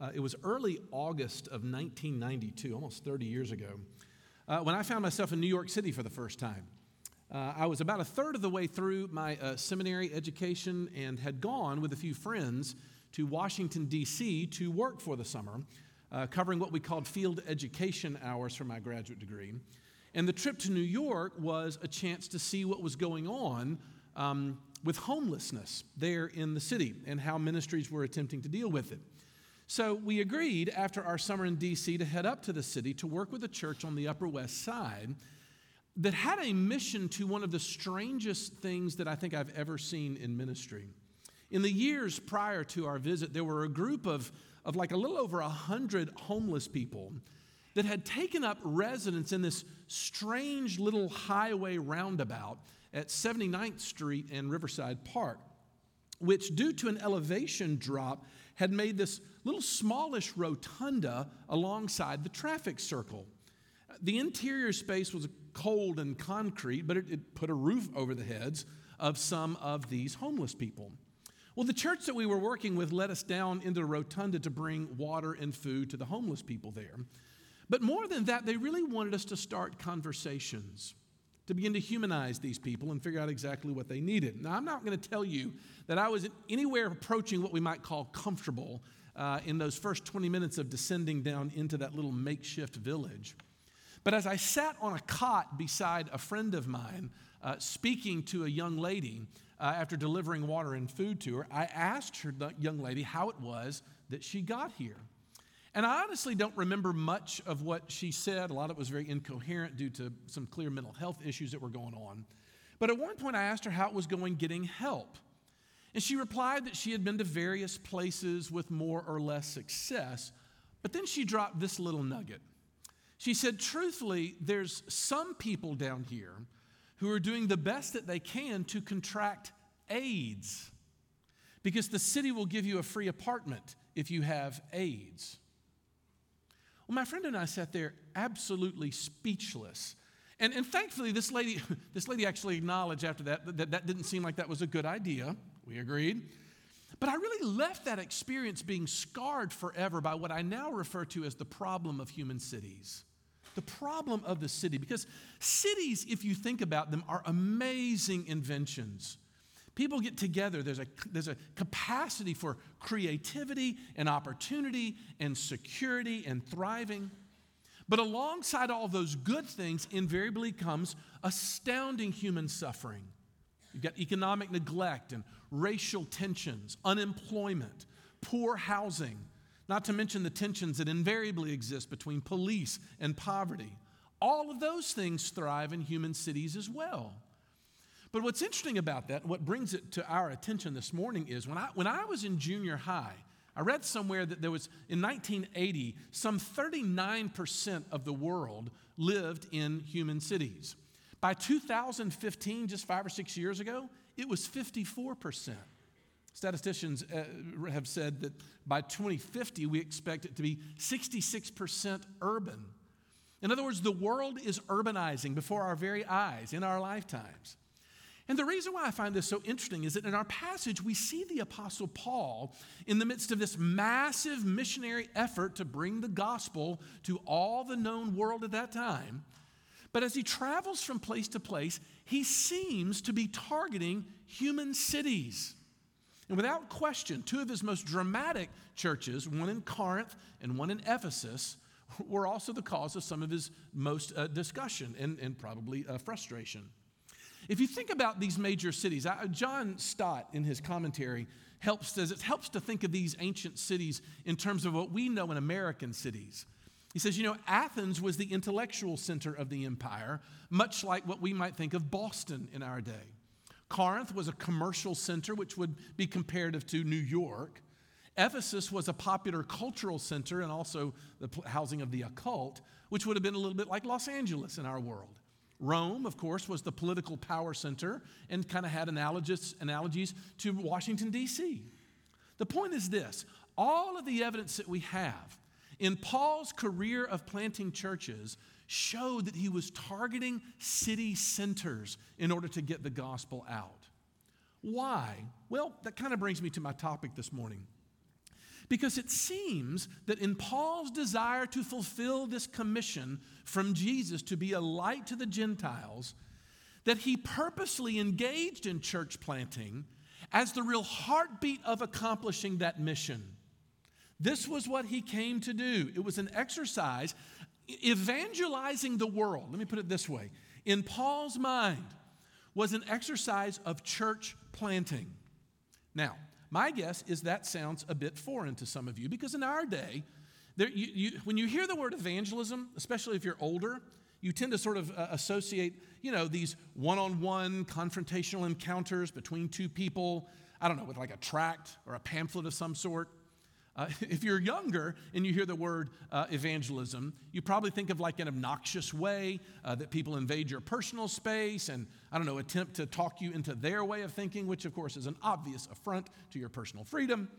Uh, it was early August of 1992, almost 30 years ago, uh, when I found myself in New York City for the first time. Uh, I was about a third of the way through my uh, seminary education and had gone with a few friends to Washington, D.C. to work for the summer, uh, covering what we called field education hours for my graduate degree. And the trip to New York was a chance to see what was going on um, with homelessness there in the city and how ministries were attempting to deal with it. So we agreed after our summer in DC to head up to the city to work with a church on the Upper West Side that had a mission to one of the strangest things that I think I've ever seen in ministry. In the years prior to our visit, there were a group of, of like a little over a hundred homeless people that had taken up residence in this strange little highway roundabout at 79th Street and Riverside Park, which, due to an elevation drop, had made this little smallish rotunda alongside the traffic circle. The interior space was cold and concrete, but it, it, put a roof over the heads of some of these homeless people. Well, the church that we were working with let us down into the rotunda to bring water and food to the homeless people there. But more than that, they really wanted us to start conversations to begin to humanize these people and figure out exactly what they needed. Now, I'm not going to tell you that I was anywhere approaching what we might call comfortable uh, in those first 20 minutes of descending down into that little makeshift village. But as I sat on a cot beside a friend of mine, uh, speaking to a young lady uh, after delivering water and food to her, I asked her, the young lady, how it was that she got here. And I honestly don't remember much of what she said. A lot of it was very incoherent due to some clear mental health issues that were going on. But at one point, I asked her how it was going getting help. And she replied that she had been to various places with more or less success. But then she dropped this little nugget. She said, Truthfully, there's some people down here who are doing the best that they can to contract AIDS because the city will give you a free apartment if you have AIDS. Well, my friend and I sat there absolutely speechless. And, and thankfully, this lady, this lady actually acknowledged after that, that that didn't seem like that was a good idea. We agreed. But I really left that experience being scarred forever by what I now refer to as the problem of human cities. The problem of the city. Because cities, if you think about them, are amazing inventions. People get together, there's a, there's a capacity for creativity and opportunity and security and thriving. But alongside all those good things, invariably comes astounding human suffering. You've got economic neglect and racial tensions, unemployment, poor housing, not to mention the tensions that invariably exist between police and poverty. All of those things thrive in human cities as well. But what's interesting about that, what brings it to our attention this morning is when I, when I was in junior high, I read somewhere that there was, in 1980, some 39% of the world lived in human cities. By 2015, just five or six years ago, it was 54%. Statisticians uh, have said that by 2050, we expect it to be 66% urban. In other words, the world is urbanizing before our very eyes in our lifetimes. And the reason why I find this so interesting is that in our passage, we see the Apostle Paul in the midst of this massive missionary effort to bring the gospel to all the known world at that time. But as he travels from place to place, he seems to be targeting human cities. And without question, two of his most dramatic churches, one in Corinth and one in Ephesus, were also the cause of some of his most uh, discussion and, and probably uh, frustration. If you think about these major cities, John Stott in his commentary helps says it helps to think of these ancient cities in terms of what we know in American cities. He says, you know, Athens was the intellectual center of the empire, much like what we might think of Boston in our day. Corinth was a commercial center, which would be comparative to New York. Ephesus was a popular cultural center and also the housing of the occult, which would have been a little bit like Los Angeles in our world. Rome, of course, was the political power center and kind of had analogous, analogies to Washington, D.C. The point is this all of the evidence that we have in Paul's career of planting churches showed that he was targeting city centers in order to get the gospel out. Why? Well, that kind of brings me to my topic this morning. Because it seems that in Paul's desire to fulfill this commission from Jesus to be a light to the Gentiles, that he purposely engaged in church planting as the real heartbeat of accomplishing that mission. This was what he came to do. It was an exercise evangelizing the world. Let me put it this way. In Paul's mind was an exercise of church planting. Now, my guess is that sounds a bit foreign to some of you because in our day, there, you, you, when you hear the word evangelism, especially if you're older, you tend to sort of uh, associate, you know, these one-on-one confrontational encounters between two people. I don't know, with like a tract or a pamphlet of some sort. Uh, if you're younger and you hear the word uh, evangelism, you probably think of like an obnoxious way uh, that people invade your personal space and, I don't know, attempt to talk you into their way of thinking, which of course is an obvious affront to your personal freedom.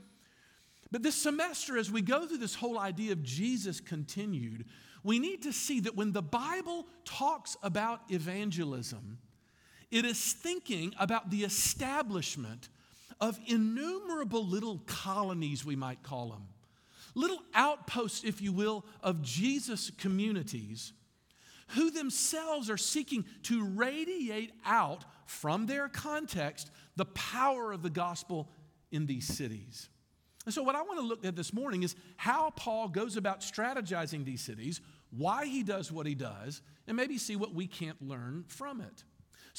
But this semester, as we go through this whole idea of Jesus continued, we need to see that when the Bible talks about evangelism, it is thinking about the establishment of innumerable little colonies, we might call them, little outposts, if you will, of Jesus communities who themselves are seeking to radiate out from their context the power of the gospel in these cities. And so, what I want to look at this morning is how Paul goes about strategizing these cities, why he does what he does, and maybe see what we can't learn from it.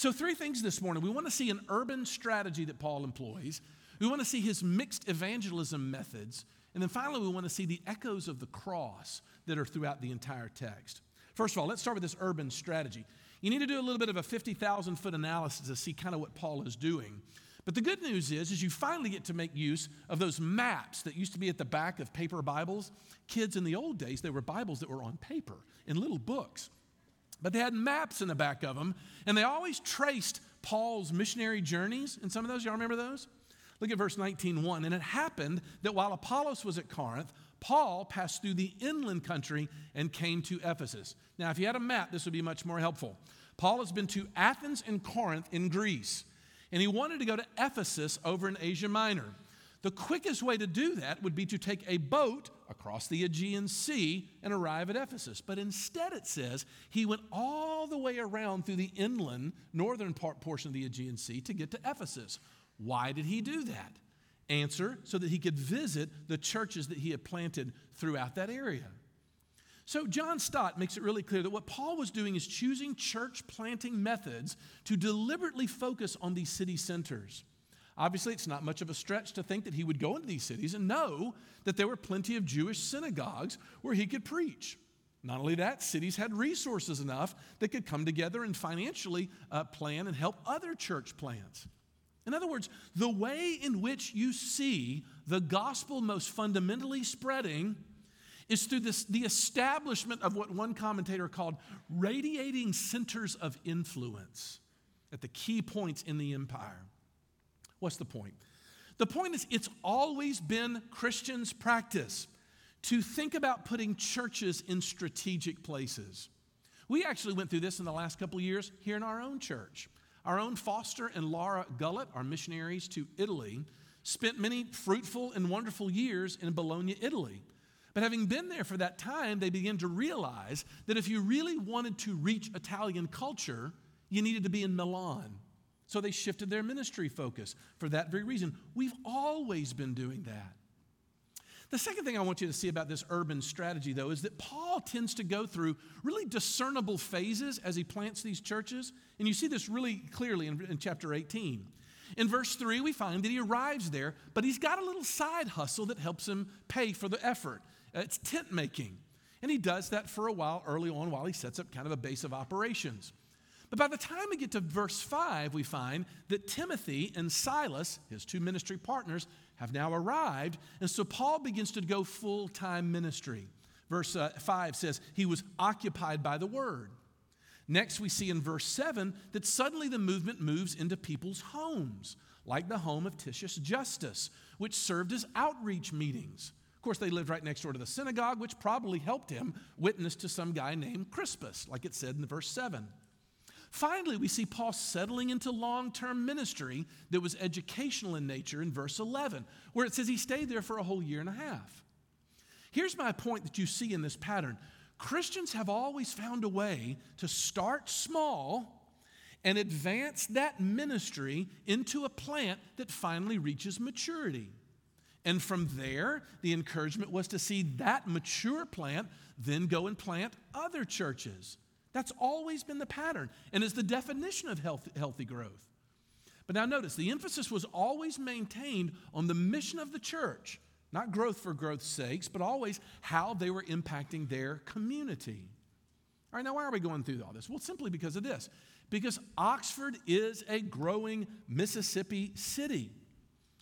So, three things this morning. We want to see an urban strategy that Paul employs, we want to see his mixed evangelism methods, and then finally, we want to see the echoes of the cross that are throughout the entire text. First of all, let's start with this urban strategy. You need to do a little bit of a 50,000 foot analysis to see kind of what Paul is doing. But the good news is, is you finally get to make use of those maps that used to be at the back of paper Bibles. Kids in the old days, they were Bibles that were on paper in little books. But they had maps in the back of them, and they always traced Paul's missionary journeys. And some of those, y'all remember those? Look at verse 19:1. And it happened that while Apollos was at Corinth, Paul passed through the inland country and came to Ephesus. Now, if you had a map, this would be much more helpful. Paul has been to Athens and Corinth in Greece, and he wanted to go to Ephesus over in Asia Minor. The quickest way to do that would be to take a boat across the Aegean Sea and arrive at Ephesus. But instead, it says he went all the way around through the inland, northern part, portion of the Aegean Sea to get to Ephesus. Why did he do that? Answer so that he could visit the churches that he had planted throughout that area. So, John Stott makes it really clear that what Paul was doing is choosing church planting methods to deliberately focus on these city centers. Obviously, it's not much of a stretch to think that he would go into these cities and know that there were plenty of Jewish synagogues where he could preach. Not only that, cities had resources enough that could come together and financially uh, plan and help other church plants. In other words, the way in which you see the gospel most fundamentally spreading is through this, the establishment of what one commentator called radiating centers of influence at the key points in the empire. What's the point? The point is, it's always been Christians' practice to think about putting churches in strategic places. We actually went through this in the last couple years here in our own church. Our own Foster and Laura Gullett, our missionaries to Italy, spent many fruitful and wonderful years in Bologna, Italy. But having been there for that time, they began to realize that if you really wanted to reach Italian culture, you needed to be in Milan. So they shifted their ministry focus for that very reason. We've always been doing that. The second thing I want you to see about this urban strategy, though, is that Paul tends to go through really discernible phases as he plants these churches. And you see this really clearly in, in chapter 18. In verse 3, we find that he arrives there, but he's got a little side hustle that helps him pay for the effort. Uh, it's tent making. And he does that for a while early on while he sets up kind of a base of operations. But by the time we get to verse 5, we find that Timothy and Silas, his two ministry partners, have now arrived. And so Paul begins to go full time ministry. Verse uh, 5 says, He was occupied by the word. Next, we see in verse 7 that suddenly the movement moves into people's homes, like the home of Titius Justus, which served as outreach meetings. Of course, they lived right next door to the synagogue, which probably helped him witness to some guy named Crispus, like it said in verse 7. Finally, we see Paul settling into long term ministry that was educational in nature in verse 11, where it says he stayed there for a whole year and a half. Here's my point that you see in this pattern Christians have always found a way to start small and advance that ministry into a plant that finally reaches maturity. And from there, the encouragement was to see that mature plant then go and plant other churches. That's always been the pattern and is the definition of healthy, healthy growth. But now notice, the emphasis was always maintained on the mission of the church, not growth for growth's sakes, but always how they were impacting their community. All right, now why are we going through all this? Well, simply because of this. Because Oxford is a growing Mississippi city.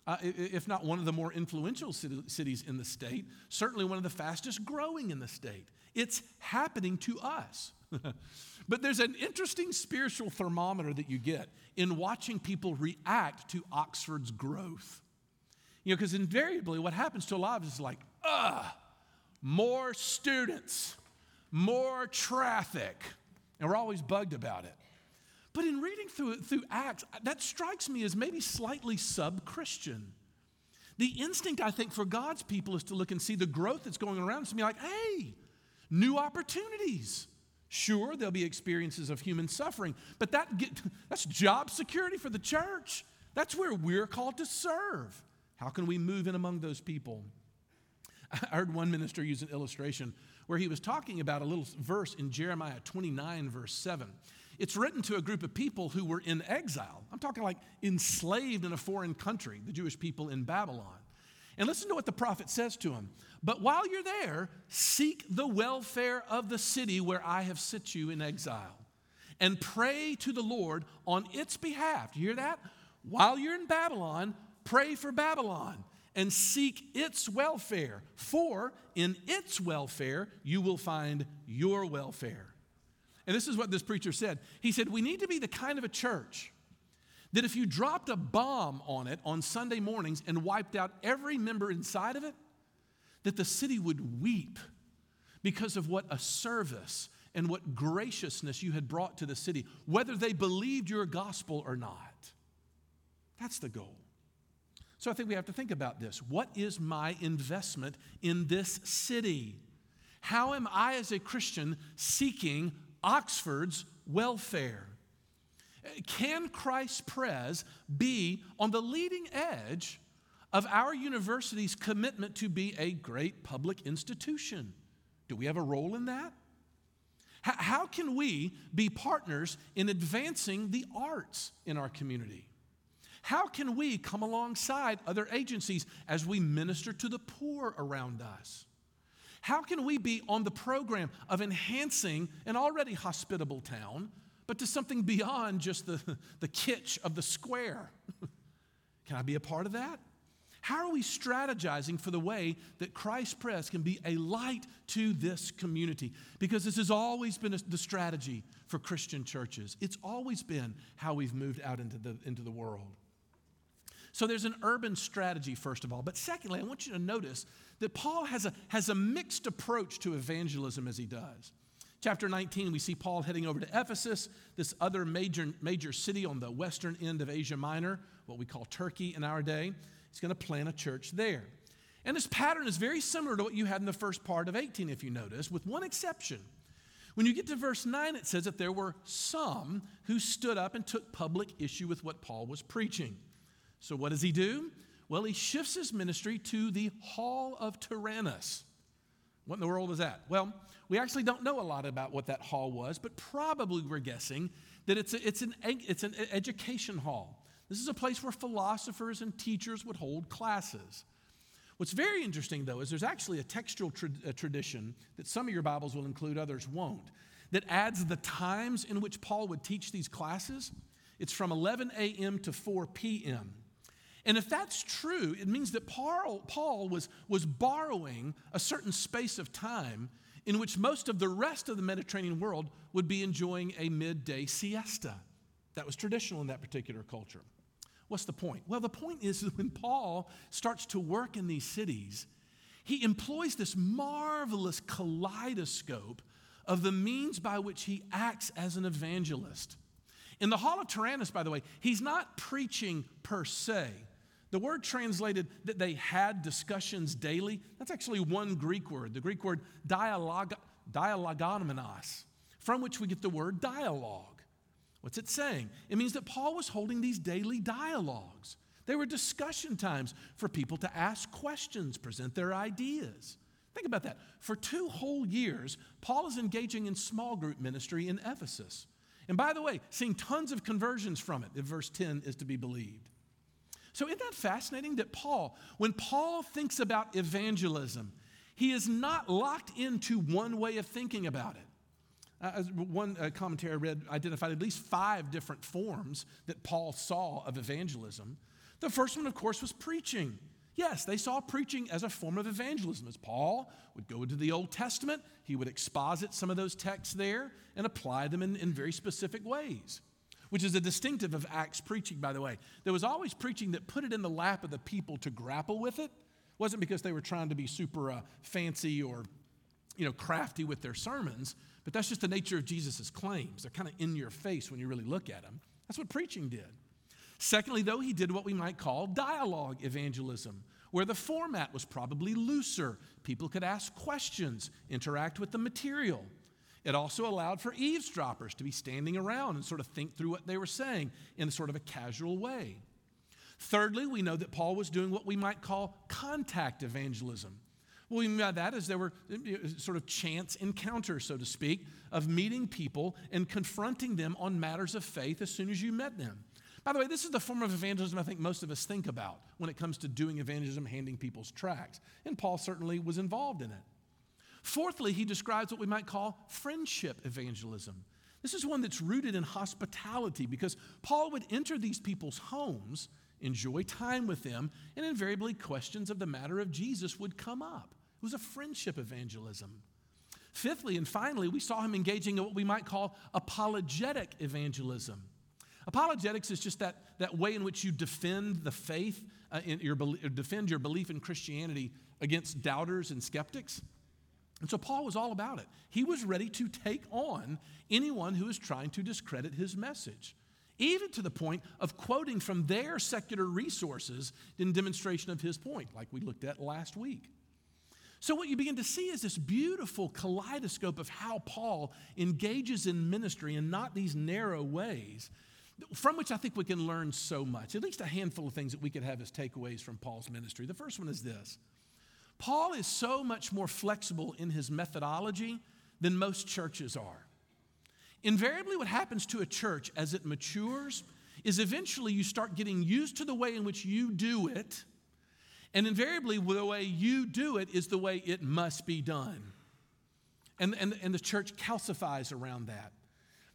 Uh, if not one of the more influential cities in the state, certainly one of the fastest growing in the state. It's happening to us. but there's an interesting spiritual thermometer that you get in watching people react to Oxford's growth. You know, because invariably what happens to a lot of us is like, ah, more students, more traffic. And we're always bugged about it. But in reading through, through Acts, that strikes me as maybe slightly sub Christian. The instinct, I think, for God's people is to look and see the growth that's going around us and be like, hey, new opportunities. Sure, there'll be experiences of human suffering, but that get, that's job security for the church. That's where we're called to serve. How can we move in among those people? I heard one minister use an illustration where he was talking about a little verse in Jeremiah 29, verse 7. It's written to a group of people who were in exile. I'm talking like enslaved in a foreign country, the Jewish people in Babylon. And listen to what the prophet says to them. But while you're there, seek the welfare of the city where I have set you in exile and pray to the Lord on its behalf. Do you hear that? While you're in Babylon, pray for Babylon and seek its welfare, for in its welfare you will find your welfare. And this is what this preacher said. He said, We need to be the kind of a church that if you dropped a bomb on it on Sunday mornings and wiped out every member inside of it, that the city would weep because of what a service and what graciousness you had brought to the city, whether they believed your gospel or not. That's the goal. So I think we have to think about this. What is my investment in this city? How am I, as a Christian, seeking Oxford's welfare? Can Christ Pres be on the leading edge of our university's commitment to be a great public institution? Do we have a role in that? How can we be partners in advancing the arts in our community? How can we come alongside other agencies as we minister to the poor around us? How can we be on the program of enhancing an already hospitable town, but to something beyond just the, the kitsch of the square? can I be a part of that? How are we strategizing for the way that Christ Pres can be a light to this community? Because this has always been the strategy for Christian churches. It's always been how we've moved out into the, into the world. So there's an urban strategy, first of all. But secondly, I want you to notice that Paul has a, has a mixed approach to evangelism as he does. Chapter 19, we see Paul heading over to Ephesus, this other major, major city on the western end of Asia Minor, what we call Turkey in our day. He's going to plant a church there. And this pattern is very similar to what you had in the first part of 18, if you notice, with one exception. When you get to verse 9, it says that there were some who stood up and took public issue with what Paul was preaching. So, what does he do? Well, he shifts his ministry to the Hall of Tyrannus. What in the world is that? Well, we actually don't know a lot about what that hall was, but probably we're guessing that it's, a, it's, an, it's an education hall. This is a place where philosophers and teachers would hold classes. What's very interesting, though, is there's actually a textual tra- a tradition that some of your Bibles will include, others won't, that adds the times in which Paul would teach these classes. It's from 11 a.m. to 4 p.m. And if that's true, it means that Paul, Paul was, was borrowing a certain space of time in which most of the rest of the Mediterranean world would be enjoying a midday siesta. That was traditional in that particular culture. What's the point? Well, the point is that when Paul starts to work in these cities, he employs this marvelous kaleidoscope of the means by which he acts as an evangelist. In the Hall of Tyrannus, by the way, he's not preaching per se. The word translated that they had discussions daily, that's actually one Greek word, the Greek word dialog, from which we get the word dialogue. What's it saying? It means that Paul was holding these daily dialogues. They were discussion times for people to ask questions, present their ideas. Think about that. For two whole years, Paul is engaging in small group ministry in Ephesus. And by the way, seeing tons of conversions from it, if verse 10 is to be believed. So, isn't that fascinating that Paul, when Paul thinks about evangelism, he is not locked into one way of thinking about it. Uh, one uh, commentary I read identified at least five different forms that Paul saw of evangelism. The first one, of course, was preaching. Yes, they saw preaching as a form of evangelism. As Paul would go into the Old Testament, he would exposit some of those texts there and apply them in, in very specific ways, which is a distinctive of Acts preaching, by the way. There was always preaching that put it in the lap of the people to grapple with it. it wasn't because they were trying to be super uh, fancy or you know, crafty with their sermons, but that's just the nature of Jesus' claims. They're kind of in your face when you really look at them. That's what preaching did. Secondly, though, he did what we might call dialogue evangelism, where the format was probably looser. People could ask questions, interact with the material. It also allowed for eavesdroppers to be standing around and sort of think through what they were saying in sort of a casual way. Thirdly, we know that Paul was doing what we might call contact evangelism. What we mean by that is there were uh, sort of chance encounters, so to speak, of meeting people and confronting them on matters of faith as soon as you met them. By the way, this is the form of evangelism I think most of us think about when it comes to doing evangelism, handing people's tracts. And Paul certainly was involved in it. Fourthly, he describes what we might call friendship evangelism. This is one that's rooted in hospitality because Paul would enter these people's homes, enjoy time with them, and invariably questions of the matter of Jesus would come up. It was a friendship evangelism. Fifthly and finally, we saw him engaging in what we might call apologetic evangelism. Apologetics is just that, that way in which you defend the faith, uh, in your, defend your belief in Christianity against doubters and skeptics. And so Paul was all about it. He was ready to take on anyone who was trying to discredit his message, even to the point of quoting from their secular resources in demonstration of his point, like we looked at last week. So, what you begin to see is this beautiful kaleidoscope of how Paul engages in ministry and not these narrow ways, from which I think we can learn so much. At least a handful of things that we could have as takeaways from Paul's ministry. The first one is this Paul is so much more flexible in his methodology than most churches are. Invariably, what happens to a church as it matures is eventually you start getting used to the way in which you do it, and invariably, the way you do it is the way it must be done. And, and, and the church calcifies around that.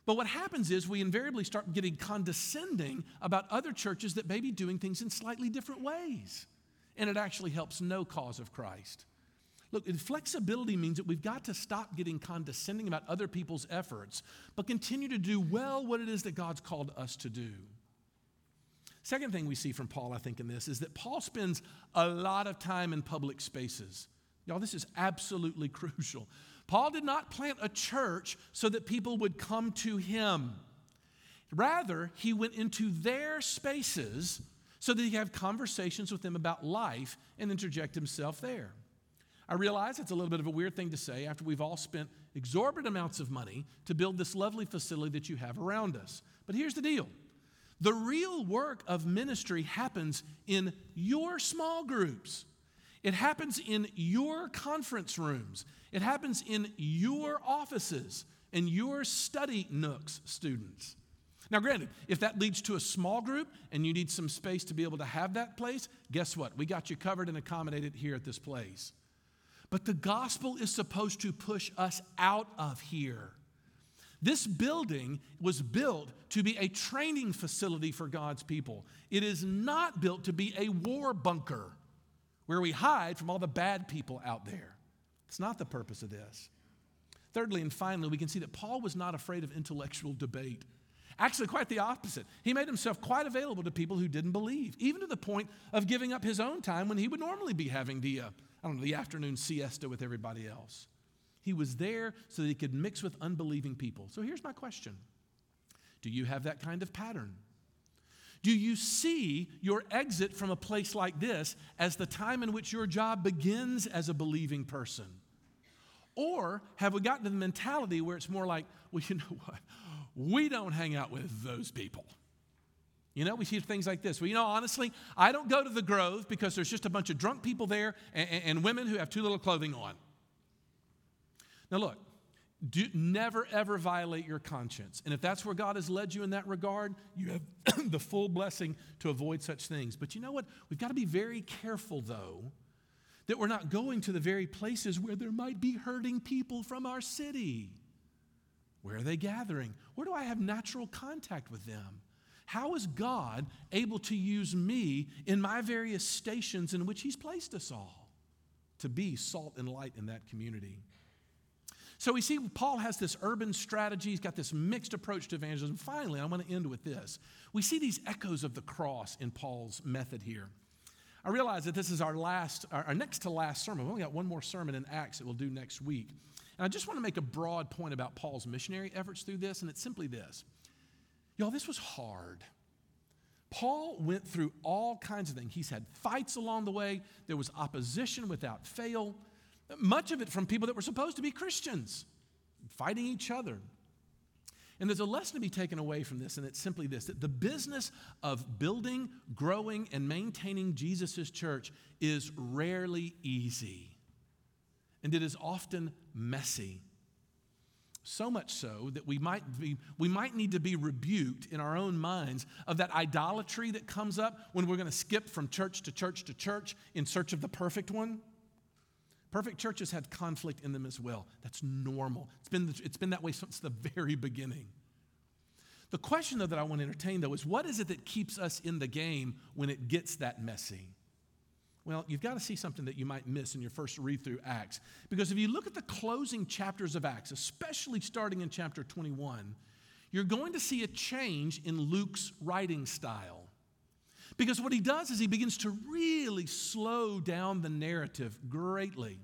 But what happens is we invariably start getting condescending about other churches that may be doing things in slightly different ways. And it actually helps no cause of Christ. Look, flexibility means that we've got to stop getting condescending about other people's efforts, but continue to do well what it is that God's called us to do. Second thing we see from Paul, I think, in this is that Paul spends a lot of time in public spaces. Y'all, this is absolutely crucial. Paul did not plant a church so that people would come to him. Rather, he went into their spaces so that he could have conversations with them about life and interject himself there. I realize it's a little bit of a weird thing to say after we've all spent exorbitant amounts of money to build this lovely facility that you have around us. But here's the deal the real work of ministry happens in your small groups. It happens in your conference rooms. It happens in your offices and your study nooks, students. Now, granted, if that leads to a small group and you need some space to be able to have that place, guess what? We got you covered and accommodated here at this place. But the gospel is supposed to push us out of here. This building was built to be a training facility for God's people. It is not built to be a war bunker where we hide from all the bad people out there. It's not the purpose of this. Thirdly and finally, we can see that Paul was not afraid of intellectual debate. Actually, quite the opposite. He made himself quite available to people who didn't believe, even to the point of giving up his own time when he would normally be having the, uh, I don't know, the afternoon siesta with everybody else. He was there so that he could mix with unbelieving people. So here's my question Do you have that kind of pattern? Do you see your exit from a place like this as the time in which your job begins as a believing person? Or have we gotten to the mentality where it's more like, well, you know what? We don't hang out with those people. You know, we see things like this. Well, you know, honestly, I don't go to the Grove because there's just a bunch of drunk people there and, and women who have too little clothing on. Now, look, do, never ever violate your conscience. And if that's where God has led you in that regard, you have the full blessing to avoid such things. But you know what? We've got to be very careful, though, that we're not going to the very places where there might be hurting people from our city. Where are they gathering? Where do I have natural contact with them? How is God able to use me in my various stations in which He's placed us all to be salt and light in that community? So we see Paul has this urban strategy, he's got this mixed approach to evangelism. Finally, I want to end with this. We see these echoes of the cross in Paul's method here. I realize that this is our last, our next to last sermon. We've only got one more sermon in Acts that we'll do next week. And I just want to make a broad point about Paul's missionary efforts through this, and it's simply this. Y'all, this was hard. Paul went through all kinds of things. He's had fights along the way, there was opposition without fail. Much of it from people that were supposed to be Christians, fighting each other. And there's a lesson to be taken away from this, and it's simply this that the business of building, growing, and maintaining Jesus' church is rarely easy, and it is often messy. So much so that we might, be, we might need to be rebuked in our own minds of that idolatry that comes up when we're going to skip from church to church to church in search of the perfect one. Perfect churches had conflict in them as well. That's normal. It's been, it's been that way since the very beginning. The question, though, that I want to entertain, though, is what is it that keeps us in the game when it gets that messy? Well, you've got to see something that you might miss in your first read through Acts. Because if you look at the closing chapters of Acts, especially starting in chapter 21, you're going to see a change in Luke's writing style. Because what he does is he begins to really slow down the narrative greatly.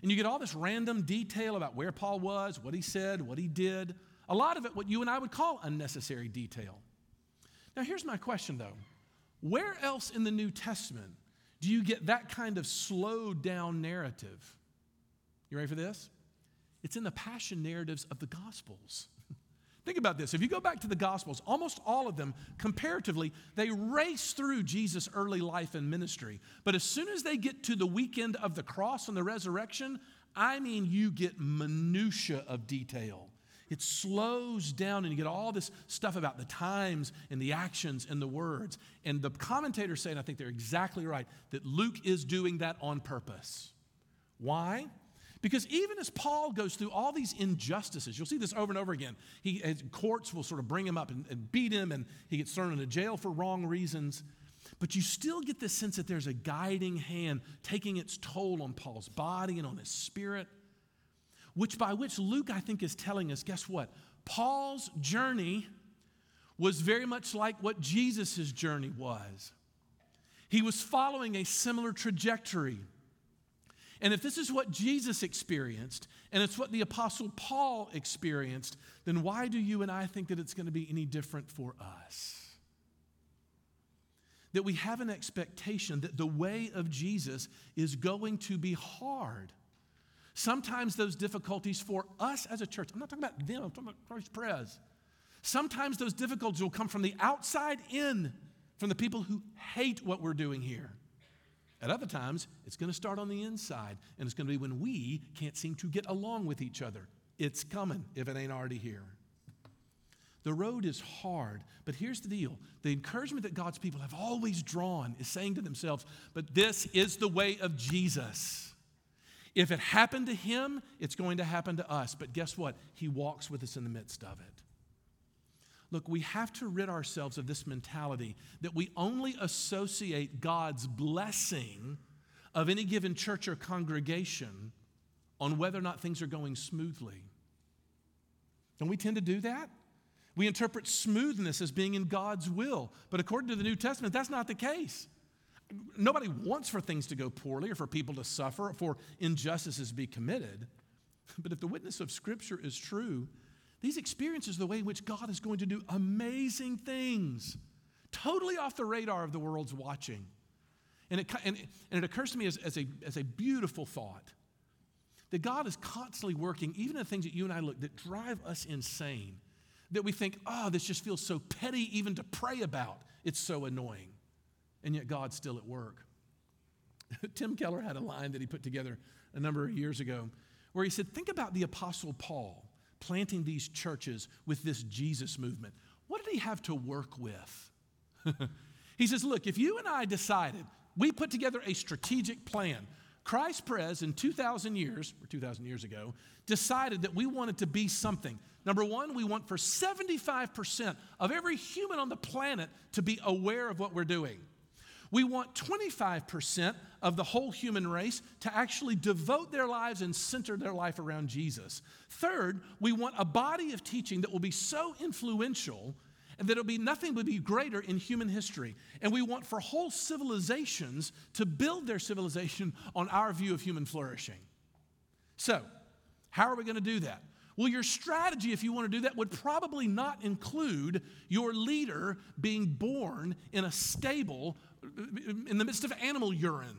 And you get all this random detail about where Paul was, what he said, what he did. A lot of it, what you and I would call unnecessary detail. Now, here's my question though where else in the New Testament do you get that kind of slowed down narrative? You ready for this? It's in the passion narratives of the Gospels. Think about this. If you go back to the Gospels, almost all of them, comparatively, they race through Jesus' early life and ministry. But as soon as they get to the weekend of the cross and the resurrection, I mean, you get minutia of detail. It slows down and you get all this stuff about the times and the actions and the words. And the commentators say, and I think they're exactly right, that Luke is doing that on purpose. Why? Because even as Paul goes through all these injustices, you'll see this over and over again. He, courts will sort of bring him up and, and beat him, and he gets thrown into jail for wrong reasons. But you still get this sense that there's a guiding hand taking its toll on Paul's body and on his spirit, which by which Luke, I think, is telling us guess what? Paul's journey was very much like what Jesus' journey was. He was following a similar trajectory. And if this is what Jesus experienced, and it's what the Apostle Paul experienced, then why do you and I think that it's going to be any different for us? That we have an expectation that the way of Jesus is going to be hard. Sometimes those difficulties for us as a church, I'm not talking about them, I'm talking about Christ Pres. Sometimes those difficulties will come from the outside in, from the people who hate what we're doing here. At other times, it's going to start on the inside, and it's going to be when we can't seem to get along with each other. It's coming if it ain't already here. The road is hard, but here's the deal the encouragement that God's people have always drawn is saying to themselves, but this is the way of Jesus. If it happened to him, it's going to happen to us. But guess what? He walks with us in the midst of it. Look, we have to rid ourselves of this mentality that we only associate God's blessing of any given church or congregation on whether or not things are going smoothly. Don't we tend to do that? We interpret smoothness as being in God's will. But according to the New Testament, that's not the case. Nobody wants for things to go poorly or for people to suffer or for injustices to be committed. But if the witness of Scripture is true, these experiences are the way in which God is going to do amazing things, totally off the radar of the world's watching. And it, and, and it occurs to me as, as, a, as a beautiful thought that God is constantly working, even in the things that you and I look that drive us insane, that we think, oh, this just feels so petty even to pray about. It's so annoying. And yet God's still at work. Tim Keller had a line that he put together a number of years ago where he said, Think about the Apostle Paul planting these churches with this Jesus movement. What did he have to work with? he says, Look, if you and I decided, we put together a strategic plan. Christ Pres in 2,000 years, or 2,000 years ago, decided that we wanted to be something. Number one, we want for 75% of every human on the planet to be aware of what we're doing. We want 25% of the whole human race to actually devote their lives and center their life around Jesus. Third, we want a body of teaching that will be so influential and that it'll be nothing would be greater in human history. And we want for whole civilizations to build their civilization on our view of human flourishing. So, how are we going to do that? Well, your strategy, if you want to do that, would probably not include your leader being born in a stable in the midst of animal urine.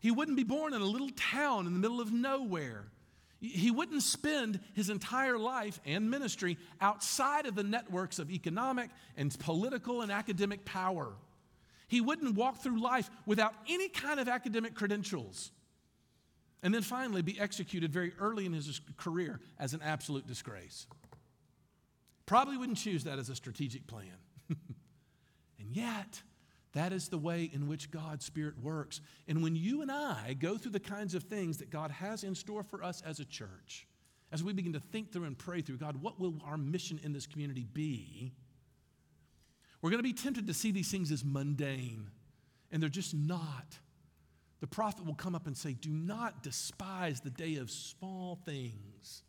He wouldn't be born in a little town in the middle of nowhere. He wouldn't spend his entire life and ministry outside of the networks of economic and political and academic power. He wouldn't walk through life without any kind of academic credentials. And then finally be executed very early in his career as an absolute disgrace. Probably wouldn't choose that as a strategic plan. and yet, that is the way in which God's Spirit works. And when you and I go through the kinds of things that God has in store for us as a church, as we begin to think through and pray through, God, what will our mission in this community be? We're going to be tempted to see these things as mundane, and they're just not. The prophet will come up and say, Do not despise the day of small things.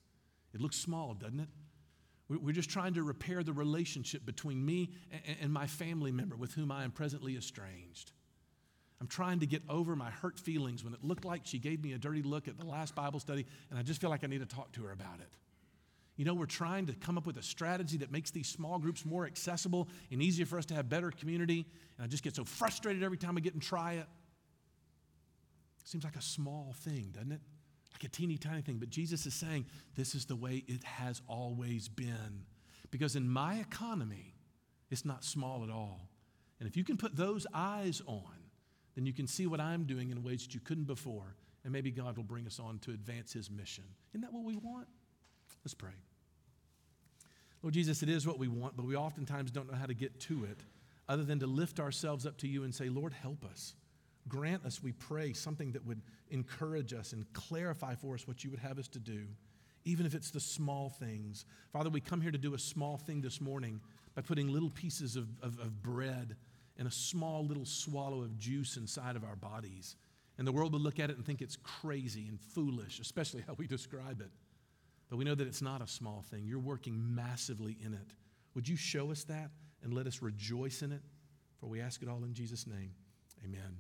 It looks small, doesn't it? We're just trying to repair the relationship between me and my family member with whom I am presently estranged. I'm trying to get over my hurt feelings when it looked like she gave me a dirty look at the last Bible study, and I just feel like I need to talk to her about it. You know, we're trying to come up with a strategy that makes these small groups more accessible and easier for us to have better community, and I just get so frustrated every time I get and try it. Seems like a small thing, doesn't it? Like a teeny tiny thing. But Jesus is saying, this is the way it has always been. Because in my economy, it's not small at all. And if you can put those eyes on, then you can see what I'm doing in ways that you couldn't before. And maybe God will bring us on to advance his mission. Isn't that what we want? Let's pray. Lord Jesus, it is what we want, but we oftentimes don't know how to get to it other than to lift ourselves up to you and say, Lord, help us. Grant us, we pray, something that would encourage us and clarify for us what you would have us to do, even if it's the small things. Father, we come here to do a small thing this morning by putting little pieces of, of, of bread and a small little swallow of juice inside of our bodies. And the world would look at it and think it's crazy and foolish, especially how we describe it. But we know that it's not a small thing. You're working massively in it. Would you show us that and let us rejoice in it? For we ask it all in Jesus' name. Amen.